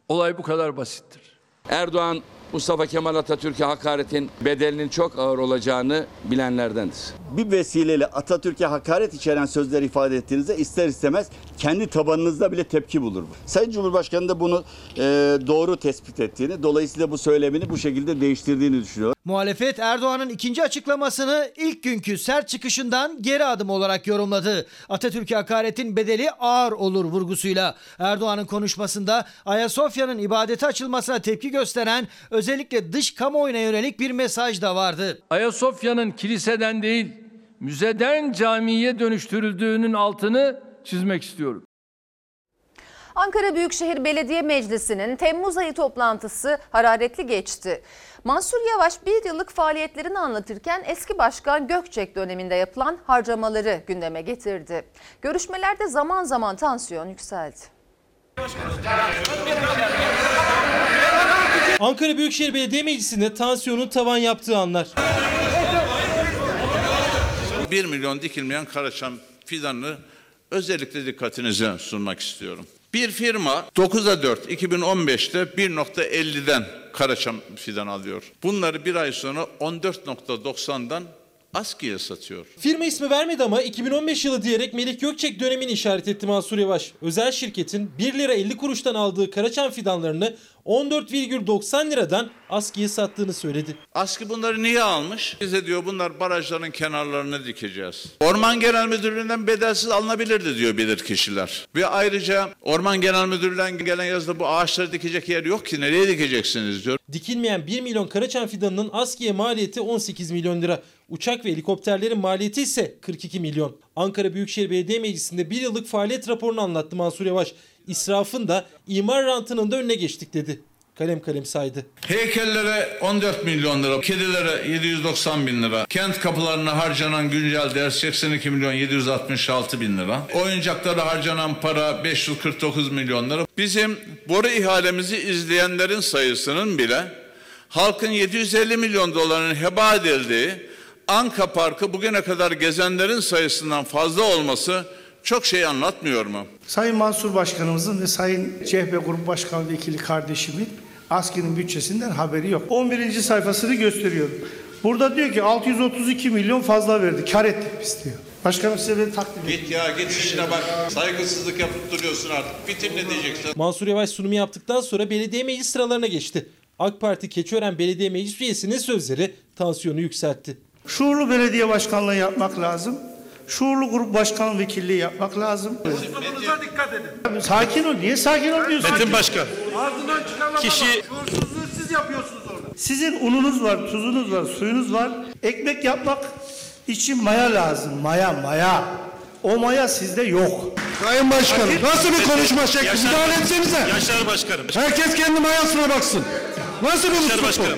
Olay bu kadar basittir. Erdoğan Mustafa Kemal Atatürk'e hakaretin bedelinin çok ağır olacağını bilenlerdendir. Bir vesileyle Atatürk'e hakaret içeren sözler ifade ettiğinizde ister istemez kendi tabanınızda bile tepki bulur. Sayın Cumhurbaşkanı da bunu e, doğru tespit ettiğini, dolayısıyla bu söylemini bu şekilde değiştirdiğini düşünüyor. Muhalefet Erdoğan'ın ikinci açıklamasını ilk günkü sert çıkışından geri adım olarak yorumladı. Atatürk'e hakaretin bedeli ağır olur vurgusuyla. Erdoğan'ın konuşmasında Ayasofya'nın ibadete açılmasına tepki gösteren özellikle dış kamuoyuna yönelik bir mesaj da vardı. Ayasofya'nın kiliseden değil, müzeden camiye dönüştürüldüğünün altını çizmek istiyorum. Ankara Büyükşehir Belediye Meclisi'nin Temmuz ayı toplantısı hararetli geçti. Mansur Yavaş bir yıllık faaliyetlerini anlatırken eski başkan Gökçek döneminde yapılan harcamaları gündeme getirdi. Görüşmelerde zaman zaman tansiyon yükseldi. Ankara Büyükşehir Belediye Meclisi'nde tansiyonun tavan yaptığı anlar. 1 milyon dikilmeyen karaçam fidanını özellikle dikkatinize sunmak istiyorum. Bir firma 9'a 4 2015'te 1.50'den karaçam fidan alıyor. Bunları bir ay sonra 14.90'dan askıya satıyor. Firma ismi vermedi ama 2015 yılı diyerek Melih Gökçek dönemini işaret etti Mansur Yavaş. Özel şirketin 1 lira 50 kuruştan aldığı karaçam fidanlarını 14,90 liradan askıya sattığını söyledi. Askı bunları niye almış? Bize diyor bunlar barajların kenarlarına dikeceğiz. Orman Genel Müdürlüğü'nden bedelsiz alınabilirdi diyor bilir kişiler. Ve ayrıca Orman Genel Müdürlüğü'nden gelen yazıda bu ağaçları dikecek yer yok ki nereye dikeceksiniz diyor. Dikilmeyen 1 milyon karaçam fidanının askıya maliyeti 18 milyon lira. Uçak ve helikopterlerin maliyeti ise 42 milyon. Ankara Büyükşehir Belediye Meclisi'nde bir yıllık faaliyet raporunu anlattı Mansur Yavaş. İsrafın da imar rantının da önüne geçtik dedi. kalem kalem saydı. Heykellere 14 milyon lira, kedilere 790 bin lira, kent kapılarına harcanan güncel ders 82 milyon 766 bin lira, oyuncaklara harcanan para 549 milyon lira. Bizim boru ihalemizi izleyenlerin sayısının bile halkın 750 milyon dolarının heba edildiği Anka Parkı bugüne kadar gezenlerin sayısından fazla olması çok şey anlatmıyor mu? Sayın Mansur Başkanımızın ve Sayın CHP Grup Başkan Vekili kardeşimin askerin bütçesinden haberi yok. 11. sayfasını gösteriyorum. Burada diyor ki 632 milyon fazla verdi. Kar ettik biz diyor. Başkanım size beni takdim edin. Git ya git işine bak. Saygısızlık yapıp duruyorsun artık. Bitir ne diyeceksin? Mansur Yavaş sunumu yaptıktan sonra belediye meclis sıralarına geçti. AK Parti Keçiören Belediye Meclis üyesinin sözleri tansiyonu yükseltti. Şuurlu belediye başkanlığı yapmak lazım. Şuurlu grup başkan vekilliği yapmak lazım. Sununuza dikkat edin. Sakin ol. Niye sakin olmuyorsun? Metin Başkan. Ardından çıkan laflar Kişi-. Şuursuzluğu siz yapıyorsunuz orada. Sizin ununuz var, tuzunuz var, suyunuz var. Ekmek yapmak için maya lazım. Maya, maya. O maya sizde yok. Sayın Başkanım nasıl bir konuşma şekli? Yaşar- Müdahale etsenize. Yaşar Başkanım. Herkes kendi mayasına baksın. Nasıl bir Yaşar usluk bu?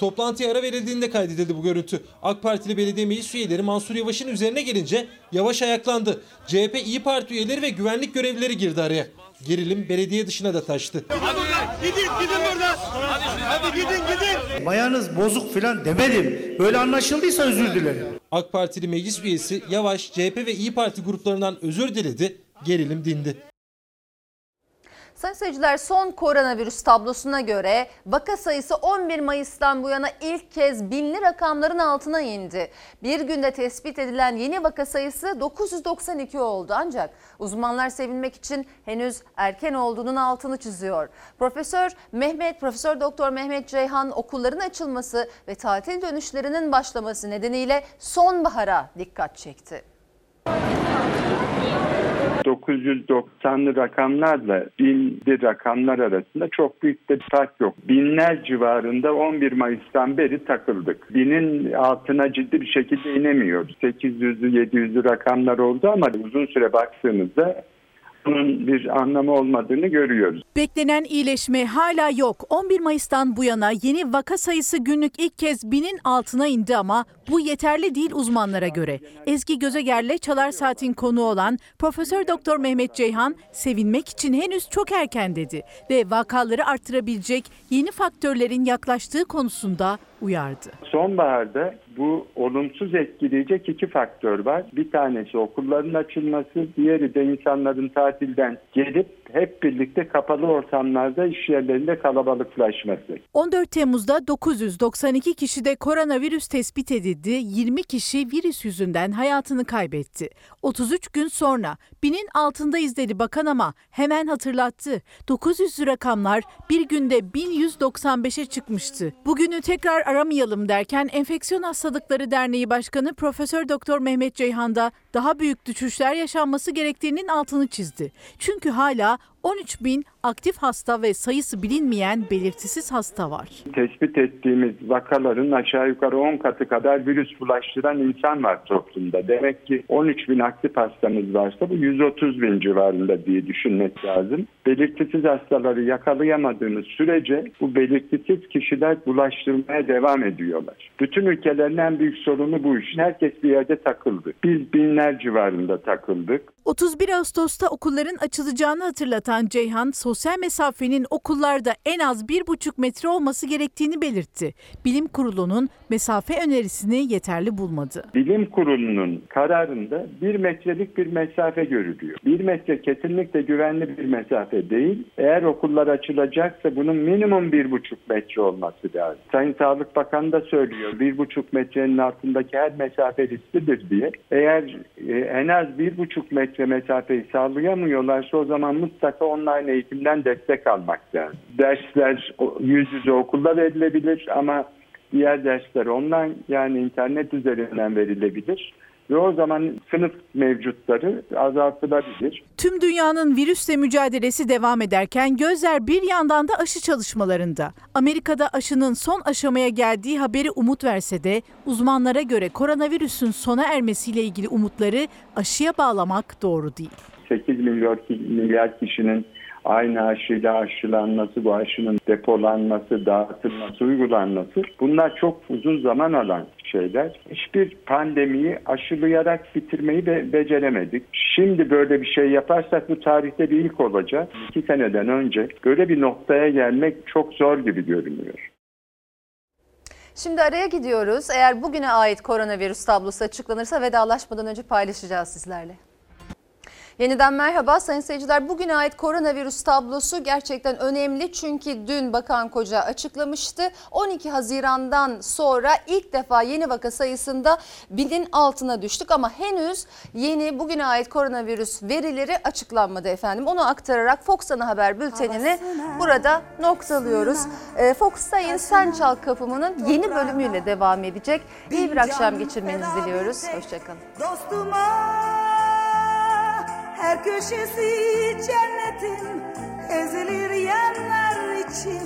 Toplantıya ara verildiğinde kaydedildi bu görüntü. AK Partili belediye meclis üyeleri Mansur Yavaş'ın üzerine gelince Yavaş ayaklandı. CHP İyi Parti üyeleri ve güvenlik görevlileri girdi araya. Gerilim belediye dışına da taştı. Gidin gidin buradan. Hadi gidin gidin. Mayanız bozuk filan demedim. Böyle anlaşıldıysa özür dilerim. AK Partili meclis üyesi Yavaş, CHP ve İyi Parti gruplarından özür diledi. Gerilim dindi. Sayın seyirciler son koronavirüs tablosuna göre vaka sayısı 11 Mayıs'tan bu yana ilk kez binli rakamların altına indi. Bir günde tespit edilen yeni vaka sayısı 992 oldu ancak uzmanlar sevinmek için henüz erken olduğunun altını çiziyor. Profesör Mehmet, Profesör Doktor Mehmet Ceyhan okulların açılması ve tatil dönüşlerinin başlaması nedeniyle sonbahara dikkat çekti. 990'lı rakamlarla binli rakamlar arasında çok büyük bir fark yok. Binler civarında 11 Mayıs'tan beri takıldık. Binin altına ciddi bir şekilde inemiyoruz. 800'lü 700'lü rakamlar oldu ama uzun süre baktığımızda bunun bir anlamı olmadığını görüyoruz. Beklenen iyileşme hala yok. 11 Mayıs'tan bu yana yeni vaka sayısı günlük ilk kez binin altına indi ama bu yeterli değil uzmanlara göre. Ezgi Gözeger'le Çalar Saat'in konu olan Profesör Doktor Mehmet Ceyhan sevinmek için henüz çok erken dedi ve vakaları arttırabilecek yeni faktörlerin yaklaştığı konusunda uyardı. Sonbaharda bu olumsuz etkileyecek iki faktör var. Bir tanesi okulların açılması, diğeri de insanların tatilden gelip hep birlikte kapalı ortamlarda iş yerlerinde kalabalıklaşması. 14 Temmuz'da 992 kişide koronavirüs tespit edildi. 20 kişi virüs yüzünden hayatını kaybetti. 33 gün sonra binin altındayız dedi bakan ama hemen hatırlattı. 900 rakamlar bir günde 1195'e çıkmıştı. Bugünü tekrar aramayalım derken Enfeksiyon Hastalıkları Derneği Başkanı Profesör Doktor Mehmet Ceyhan da daha büyük düşüşler yaşanması gerektiğinin altını çizdi. Çünkü hala 13 bin aktif hasta ve sayısı bilinmeyen belirtisiz hasta var. Tespit ettiğimiz vakaların aşağı yukarı 10 katı kadar virüs bulaştıran insan var toplumda. Demek ki 13 bin aktif hastamız varsa bu 130 bin civarında diye düşünmek lazım. Belirtisiz hastaları yakalayamadığımız sürece bu belirtisiz kişiler bulaştırmaya devam ediyorlar. Bütün ülkelerin en büyük sorunu bu iş. Herkes bir yerde takıldı. Biz binler civarında takıldık. 31 Ağustos'ta okulların açılacağını hatırlatan Ceyhan, sosyal mesafenin okullarda en az 1,5 metre olması gerektiğini belirtti. Bilim Kurulu'nun mesafe önerisini yeterli bulmadı. Bilim kurulunun kararında bir metrelik bir mesafe görülüyor. Bir metre kesinlikle güvenli bir mesafe değil. Eğer okullar açılacaksa bunun minimum bir buçuk metre olması lazım. Sayın Sağlık Bakanı da söylüyor. Bir buçuk metrenin altındaki her mesafe risklidir diye. Eğer e, en az bir buçuk metre mesafeyi sağlayamıyorlarsa o zaman mutlaka online eğitimden destek almak lazım. Dersler yüz yüze okulda verilebilir ama diğer dersler online yani internet üzerinden verilebilir. ve o zaman sınıf mevcutları azaltılabilir. Tüm dünyanın virüsle mücadelesi devam ederken gözler bir yandan da aşı çalışmalarında. Amerika'da aşının son aşamaya geldiği haberi umut verse de uzmanlara göre koronavirüsün sona ermesiyle ilgili umutları aşıya bağlamak doğru değil. 8 milyar, milyar kişinin aynı aşıyla aşılanması, bu aşının depolanması, dağıtılması, uygulanması bunlar çok uzun zaman alan şeyler. Hiçbir pandemiyi aşılayarak bitirmeyi be- beceremedik. Şimdi böyle bir şey yaparsak bu tarihte bir ilk olacak. İki seneden önce böyle bir noktaya gelmek çok zor gibi görünüyor. Şimdi araya gidiyoruz. Eğer bugüne ait koronavirüs tablosu açıklanırsa vedalaşmadan önce paylaşacağız sizlerle. Yeniden merhaba sayın seyirciler. Bugüne ait koronavirüs tablosu gerçekten önemli. Çünkü dün Bakan Koca açıklamıştı. 12 Haziran'dan sonra ilk defa yeni vaka sayısında binin altına düştük. Ama henüz yeni bugüne ait koronavirüs verileri açıklanmadı efendim. Onu aktararak Fox Ana Haber bültenini burada noktalıyoruz. Ee, Fox Sayın Sen Çal Kapımı'nın yeni bölümüyle devam edecek. İyi bir akşam geçirmenizi diliyoruz. Hoşçakalın. Dostuma her köşesi cennetin ezilir yerler için